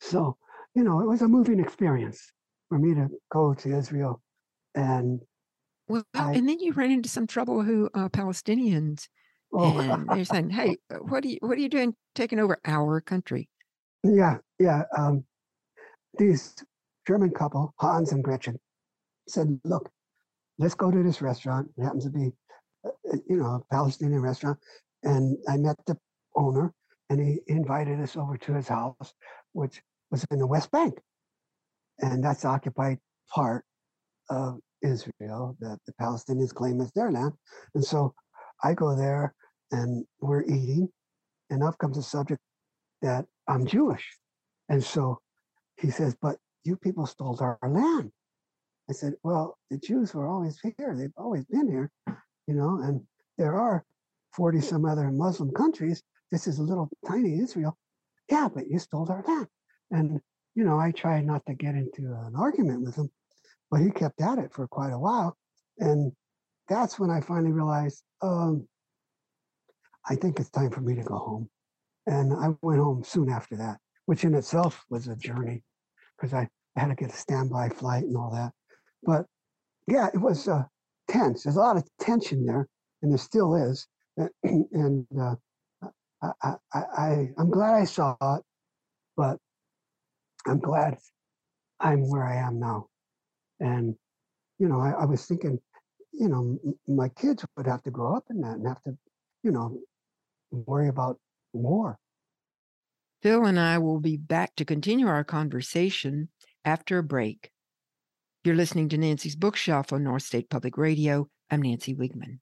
[SPEAKER 3] So, you know, it was a moving experience for me to go to Israel and
[SPEAKER 2] well, I, and then you ran into some trouble who uh, Palestinians Oh. And they're saying, "Hey, uh, what are you what are you doing taking over our country?"
[SPEAKER 3] Yeah, yeah. Um, these German couple, Hans and Gretchen, said, "Look, let's go to this restaurant. It happens to be, Uh, uh, you know, a Palestinian restaurant." And I met the owner, and he invited us over to his house, which was in the West Bank, and that's the occupied part of Israel that the Palestinians claim as their land. And so I go there and we're eating, and up comes the subject that I'm Jewish. And so he says, But you people stole our land. I said, Well, the Jews were always here. They've always been here, you know, and there are 40 some other Muslim countries. This is a little tiny Israel. Yeah, but you stole our land. And, you know, I tried not to get into an argument with him, but he kept at it for quite a while. And that's when I finally realized, um, I think it's time for me to go home. And I went home soon after that, which in itself was a journey because I, I, had to get a standby flight and all that. But yeah, it was uh, tense. There's a lot of tension there, and there still is. and uh, I, I, I'm glad I saw it, but I'm glad I'm where I am now. And, you know, I, I was thinking, you know, my kids would have to grow up in that and have to, you know, worry about war.
[SPEAKER 2] Phil and I will be back to continue our conversation after a break. You're listening to Nancy's Bookshelf on North State Public Radio. I'm Nancy Wiegman.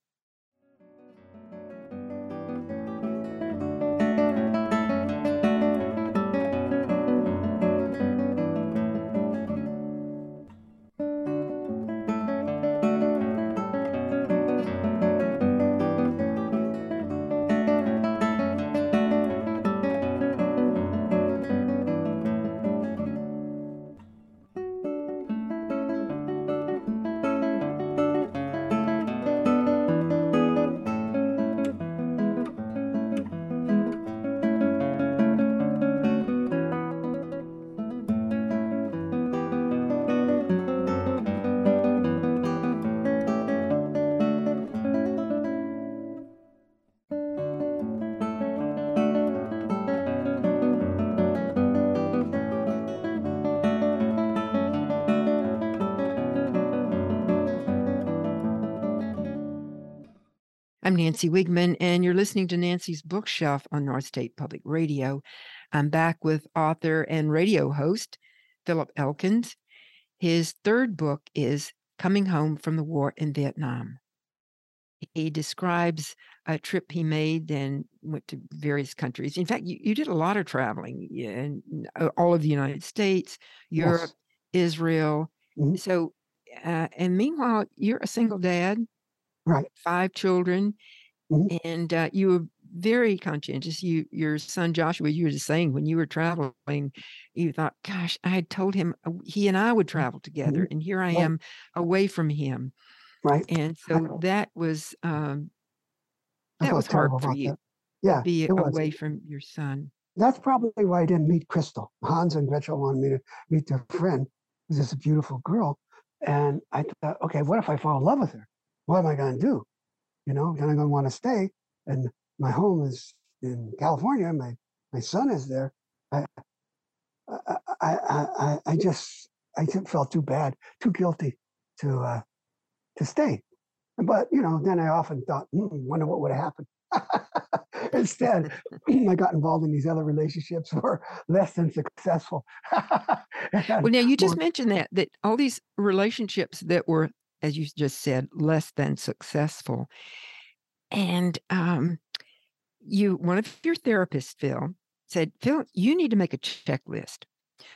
[SPEAKER 2] Nancy Wiegman, and you're listening to Nancy's Bookshelf on North State Public Radio. I'm back with author and radio host Philip Elkins. His third book is Coming Home from the War in Vietnam. He describes a trip he made and went to various countries. In fact, you, you did a lot of traveling in uh, all of the United States, Europe, yes. Israel. Mm-hmm. So, uh, and meanwhile, you're a single dad,
[SPEAKER 3] right?
[SPEAKER 2] Five children, mm-hmm. and uh, you were very conscientious. You, your son Joshua, you were just saying when you were traveling, you thought, "Gosh, I had told him uh, he and I would travel together, mm-hmm. and here I am away from him."
[SPEAKER 3] Right.
[SPEAKER 2] And so that was um, that was hard for you. That.
[SPEAKER 3] Yeah,
[SPEAKER 2] be away from your son.
[SPEAKER 3] That's probably why I didn't meet Crystal. Hans and Gretchen wanted me to meet their friend, who's a beautiful girl. And I thought, okay, what if I fall in love with her? What am I going to do? You know, then I'm going to want to stay. And my home is in California. My my son is there. I I I I, I just I felt too bad, too guilty to uh, to stay. But you know, then I often thought, mm, wonder what would have happened. Instead, I got involved in these other relationships were less than successful.
[SPEAKER 2] well, now you just more, mentioned that that all these relationships that were, as you just said, less than successful, and um, you one of your therapists, Phil, said, Phil, you need to make a checklist.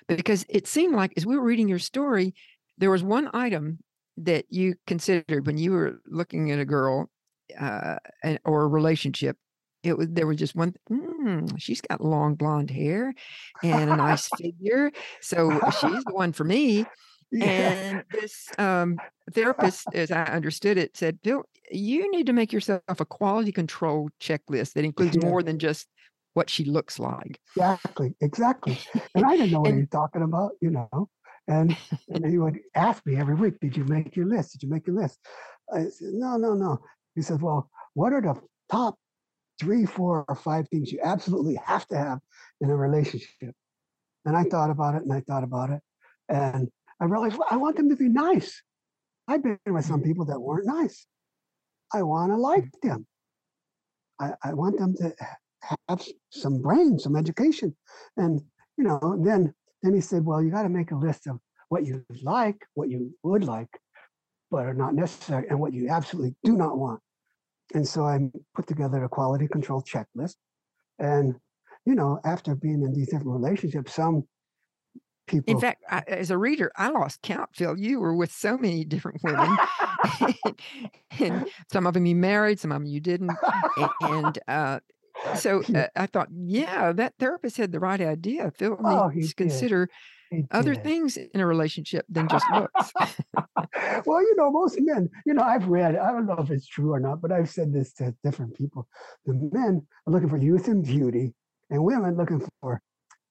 [SPEAKER 2] Because it seemed like as we were reading your story, there was one item that you considered when you were looking at a girl uh, or a relationship it was there was just one mm, she's got long blonde hair and a nice figure so she's the one for me yeah. and this um, therapist as i understood it said Bill, you need to make yourself a quality control checklist that includes yeah. more than just what she looks like
[SPEAKER 3] exactly exactly and i didn't know what and, you're talking about you know and, and he would ask me every week, Did you make your list? Did you make your list? I said, No, no, no. He said, Well, what are the top three, four, or five things you absolutely have to have in a relationship? And I thought about it and I thought about it. And I well, I want them to be nice. I've been with some people that weren't nice. I want to like them. I, I want them to have some brain, some education. And, you know, then then he said, Well, you got to make a list of what you like, what you would like, but are not necessary, and what you absolutely do not want. And so I put together a quality control checklist. And, you know, after being in these different relationships, some people.
[SPEAKER 2] In fact, I, as a reader, I lost count, Phil. You were with so many different women. and some of them you married, some of them you didn't. And, uh, so uh, I thought, yeah, that therapist had the right idea. Phil oh, needs to consider other things in a relationship than just looks.
[SPEAKER 3] well, you know, most men, you know, I've read, I don't know if it's true or not, but I've said this to different people. The men are looking for youth and beauty, and women looking for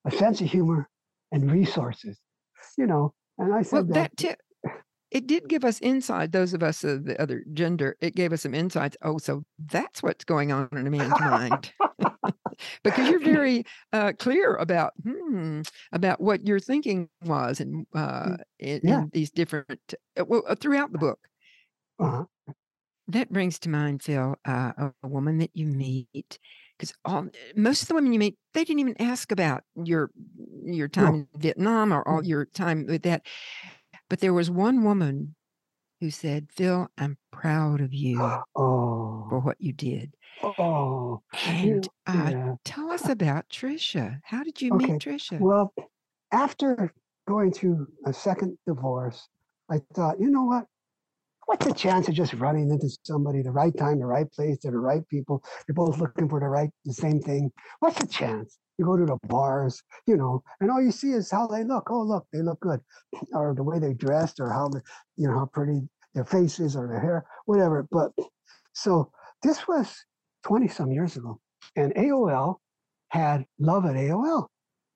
[SPEAKER 3] a sense of humor and resources. You know, and I said
[SPEAKER 2] well,
[SPEAKER 3] that,
[SPEAKER 2] that too it did give us insight, those of us of the other gender, it gave us some insights. Oh, so that's what's going on in a man's mind. because you're very uh, clear about hmm, about what your thinking was and uh, mm, in, yeah. in, these different uh, well uh, throughout the book. Uh-huh. That brings to mind, Phil, uh, a, a woman that you meet because all most of the women you meet they didn't even ask about your your time no. in Vietnam or all your time with that. But there was one woman who said, Phil, I'm proud of you oh. for what you did.
[SPEAKER 3] Oh,
[SPEAKER 2] and uh, yeah. tell us about Trisha. How did you okay. meet Trisha?
[SPEAKER 3] Well, after going through a second divorce, I thought, you know what? What's the chance of just running into somebody the right time, the right place, to the right people? They're both looking for the right, the same thing. What's the chance? You go to the bars, you know, and all you see is how they look. Oh, look, they look good, or the way they dressed, or how the, you know, how pretty their faces or their hair, whatever. But so this was 20 some years ago, and AOL had Love at AOL,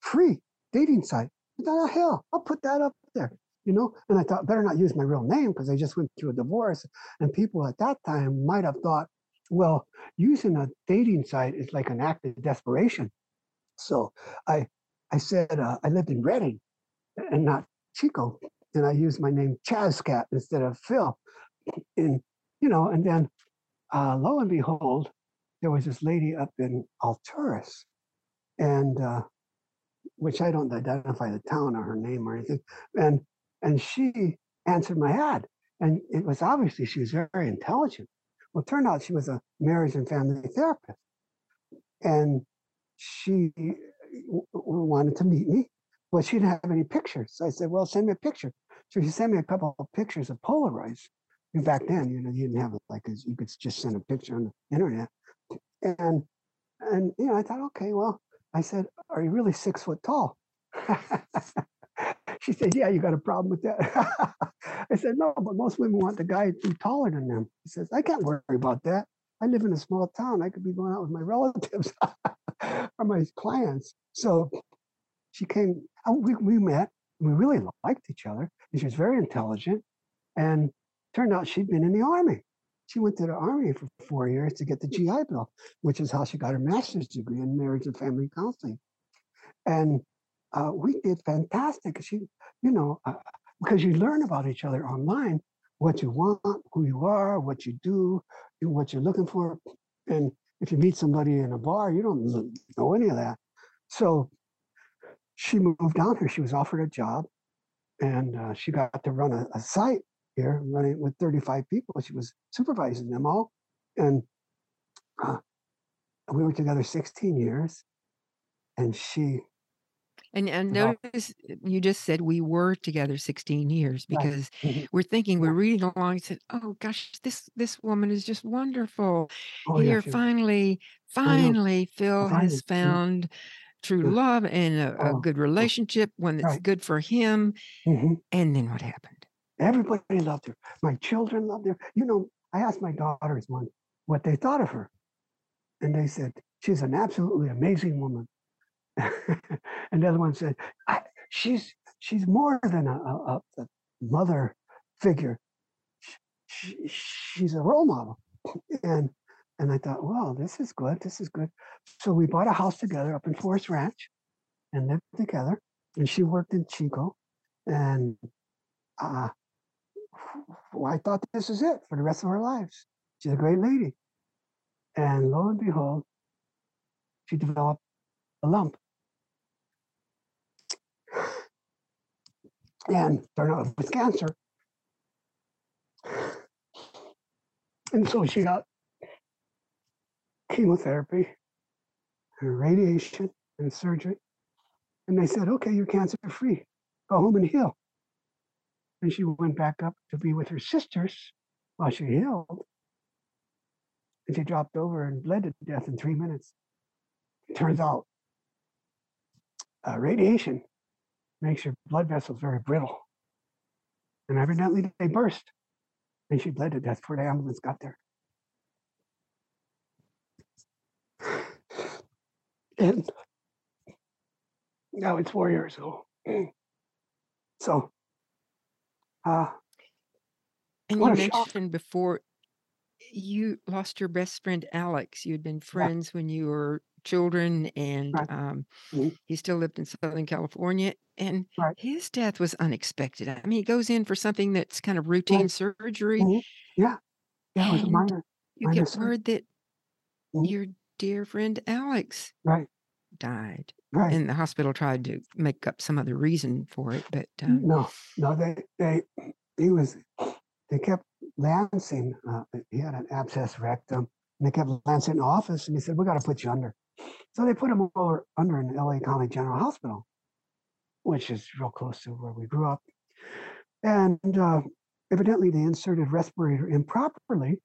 [SPEAKER 3] free dating site. Thought, oh, hell, I'll put that up there, you know. And I thought, better not use my real name because I just went through a divorce, and people at that time might have thought, well, using a dating site is like an act of desperation. So I, I said uh, I lived in Redding and not Chico, and I used my name Chazcat instead of Phil. And you know, and then uh, lo and behold, there was this lady up in Alturas, and uh, which I don't identify the town or her name or anything. And and she answered my ad. And it was obviously she was very intelligent. Well, turned out she was a marriage and family therapist. And she wanted to meet me, but she didn't have any pictures. So I said, Well, send me a picture. So she sent me a couple of pictures of Polaroids. And back then, you know, you didn't have like you could just send a picture on the internet. And and you know, I thought, okay, well, I said, Are you really six foot tall? she said, Yeah, you got a problem with that. I said, No, but most women want the guy to be taller than them. He says, I can't worry about that. I live in a small town. I could be going out with my relatives or my clients. So she came, uh, we, we met, we really liked each other. And she was very intelligent. And turned out she'd been in the army. She went to the army for four years to get the GI Bill, which is how she got her master's degree in marriage and family counseling. And uh, we did fantastic. She, you know, uh, because you learn about each other online, what you want, who you are, what you do, what you're looking for. And if you meet somebody in a bar, you don't know any of that. So she moved down here. She was offered a job and uh, she got to run a, a, site here, running with 35 people. She was supervising them all. And uh, we were together 16 years. And she
[SPEAKER 2] and and notice you just said we were together 16 years
[SPEAKER 3] Right.
[SPEAKER 2] because
[SPEAKER 3] Mhm.
[SPEAKER 2] we're thinking, we're reading along and said, "Oh gosh, this this woman is just wonderful."
[SPEAKER 3] Oh.
[SPEAKER 2] Here,
[SPEAKER 3] She,
[SPEAKER 2] finally, finally, Phil
[SPEAKER 3] Finally.
[SPEAKER 2] has found true
[SPEAKER 3] Yeah.
[SPEAKER 2] love and a, a
[SPEAKER 3] Oh,
[SPEAKER 2] good
[SPEAKER 3] oh,
[SPEAKER 2] relationship, one that's
[SPEAKER 3] right.
[SPEAKER 2] good for him.
[SPEAKER 3] Mhm.
[SPEAKER 2] And then what happened?
[SPEAKER 3] Everybody loved her. My children loved her. You know, I asked my daughters once what they thought of her. And they said, she's an absolutely amazing woman. and the other one said, she's she's more than a, a, a mother figure. She, she's a role model. And and I thought, well, this is good. This is good. So we bought a house together up in Forest Ranch and lived together. And she worked in Chico. And uh, I thought this is it for the rest of our lives. She's a great lady. And lo and behold, she developed a lump. And turned out it was cancer. And so she got chemotherapy and radiation and surgery. And they said, okay, you're cancer free. Go home and heal. And she went back up to be with her sisters while she healed. And she dropped over and bled to death in three minutes. It Turns out uh, radiation makes your blood vessels very brittle. And evidently they burst. And she bled to death before the ambulance got there. And now it's four years old. So, uh,
[SPEAKER 2] And you
[SPEAKER 3] shock.
[SPEAKER 2] mentioned before you lost your best friend Alex. You'd been friends when you were children, and
[SPEAKER 3] Right.
[SPEAKER 2] um,
[SPEAKER 3] Mhm.
[SPEAKER 2] he still lived in Southern California. And
[SPEAKER 3] Right.
[SPEAKER 2] his death was unexpected. I mean, he goes in for something that's kind of routine
[SPEAKER 3] Right.
[SPEAKER 2] surgery,
[SPEAKER 3] Mhm. yeah, yeah, it was a minor,
[SPEAKER 2] you get
[SPEAKER 3] surgery.
[SPEAKER 2] word that
[SPEAKER 3] Mhm.
[SPEAKER 2] your dear friend Alex
[SPEAKER 3] Right,
[SPEAKER 2] died.
[SPEAKER 3] right.
[SPEAKER 2] And the hospital tried to make up some other reason for it, but um,
[SPEAKER 3] No, no, they, they, he was, they kept lancing, uh, he had an abscess rectum, and they kept lancing in the office, and he said, we gotta put you under. So they put him over, under an LA County General Hospital, which is real close to where we grew up. And uh, evidently they inserted respirator improperly,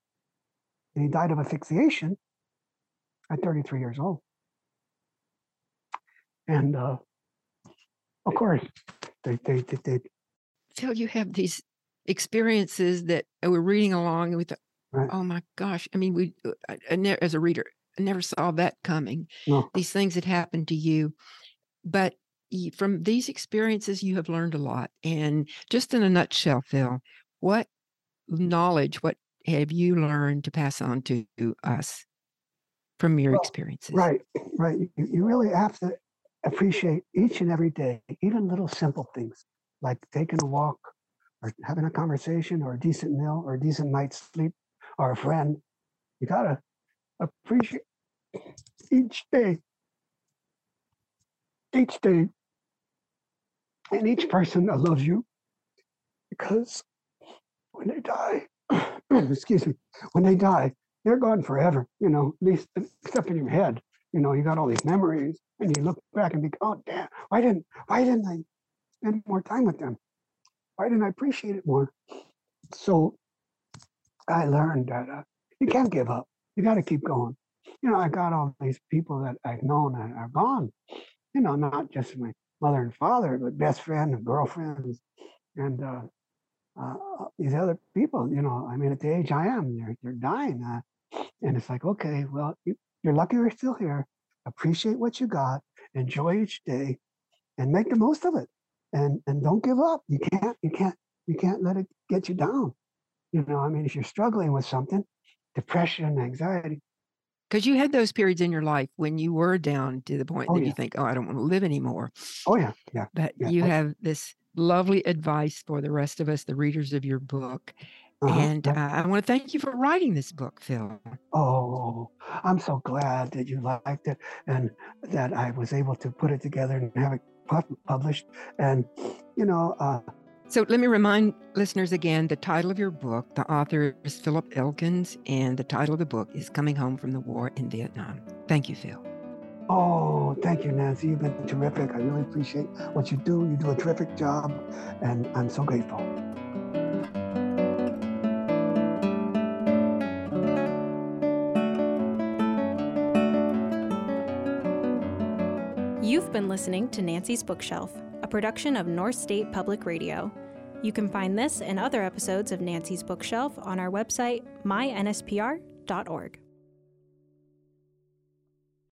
[SPEAKER 3] and he died of asphyxiation at 33 years old. And uh, of course, they, they, they, they
[SPEAKER 2] Phil, you have these experiences that uh, we're reading along and we thought,
[SPEAKER 3] Right.
[SPEAKER 2] oh my gosh. I mean, we, uh, I, I as a reader, never saw that coming.
[SPEAKER 3] no,
[SPEAKER 2] These things that happened to you. But from these experiences, you have learned a lot. And just in a nutshell, Phil, what knowledge, what have you learned to pass on to us from your
[SPEAKER 3] Well,
[SPEAKER 2] experiences?
[SPEAKER 3] Right, right. You, you really have to appreciate each and every day, even little simple things like taking a walk or having a conversation or a decent meal or a decent night's sleep or a friend. You gotta appreciate each day. Each day and each person that loves you because when they die, excuse me, when they die, they're gone forever, you know, at least except in your head. You know, you got all these memories and you look back and think, oh damn, why didn't why didn't I spend more time with them? Why didn't I appreciate it more? So I learned that uh, you can't give up. You got to keep going. You know, I got all these people that I've known that are gone. You know, not just my mother and father, but best friend and girlfriends, and uh, uh, these other people. You know, I mean, at the age I am, they're they're dying, uh, and it's like, okay, well, you, you're lucky you're still here. Appreciate what you got. Enjoy each day, and make the most of it. And and don't give up. You can't you can't you can't let it get you down. You know, I mean, if you're struggling with something, depression, anxiety,
[SPEAKER 2] because you had those periods in your life when you were down to the point
[SPEAKER 3] Oh,
[SPEAKER 2] that
[SPEAKER 3] yeah.
[SPEAKER 2] you think, oh, I don't want to live anymore.
[SPEAKER 3] oh yeah, yeah.
[SPEAKER 2] But
[SPEAKER 3] Yeah.
[SPEAKER 2] you
[SPEAKER 3] Oh.
[SPEAKER 2] have this lovely advice for the rest of us, the readers of your book.
[SPEAKER 3] uh-huh,
[SPEAKER 2] And uh. I want to thank you for writing this book, Phil.
[SPEAKER 3] Oh, I'm so glad that you liked it and that I was able to put it together and have it pub- published. And, you know, uh,
[SPEAKER 2] So let me remind listeners again the title of your book. The author is Philip Elkins, and the title of the book is Coming Home from the War in Vietnam. Thank you, Phil.
[SPEAKER 3] oh, thank you, Nancy. You've been terrific. I really appreciate what you do. You do a terrific job, and I'm so grateful.
[SPEAKER 1] You've been listening to Nancy's Bookshelf, production of North State Public Radio. You can find this and other episodes of Nancy's Bookshelf on our website, mynspr.org.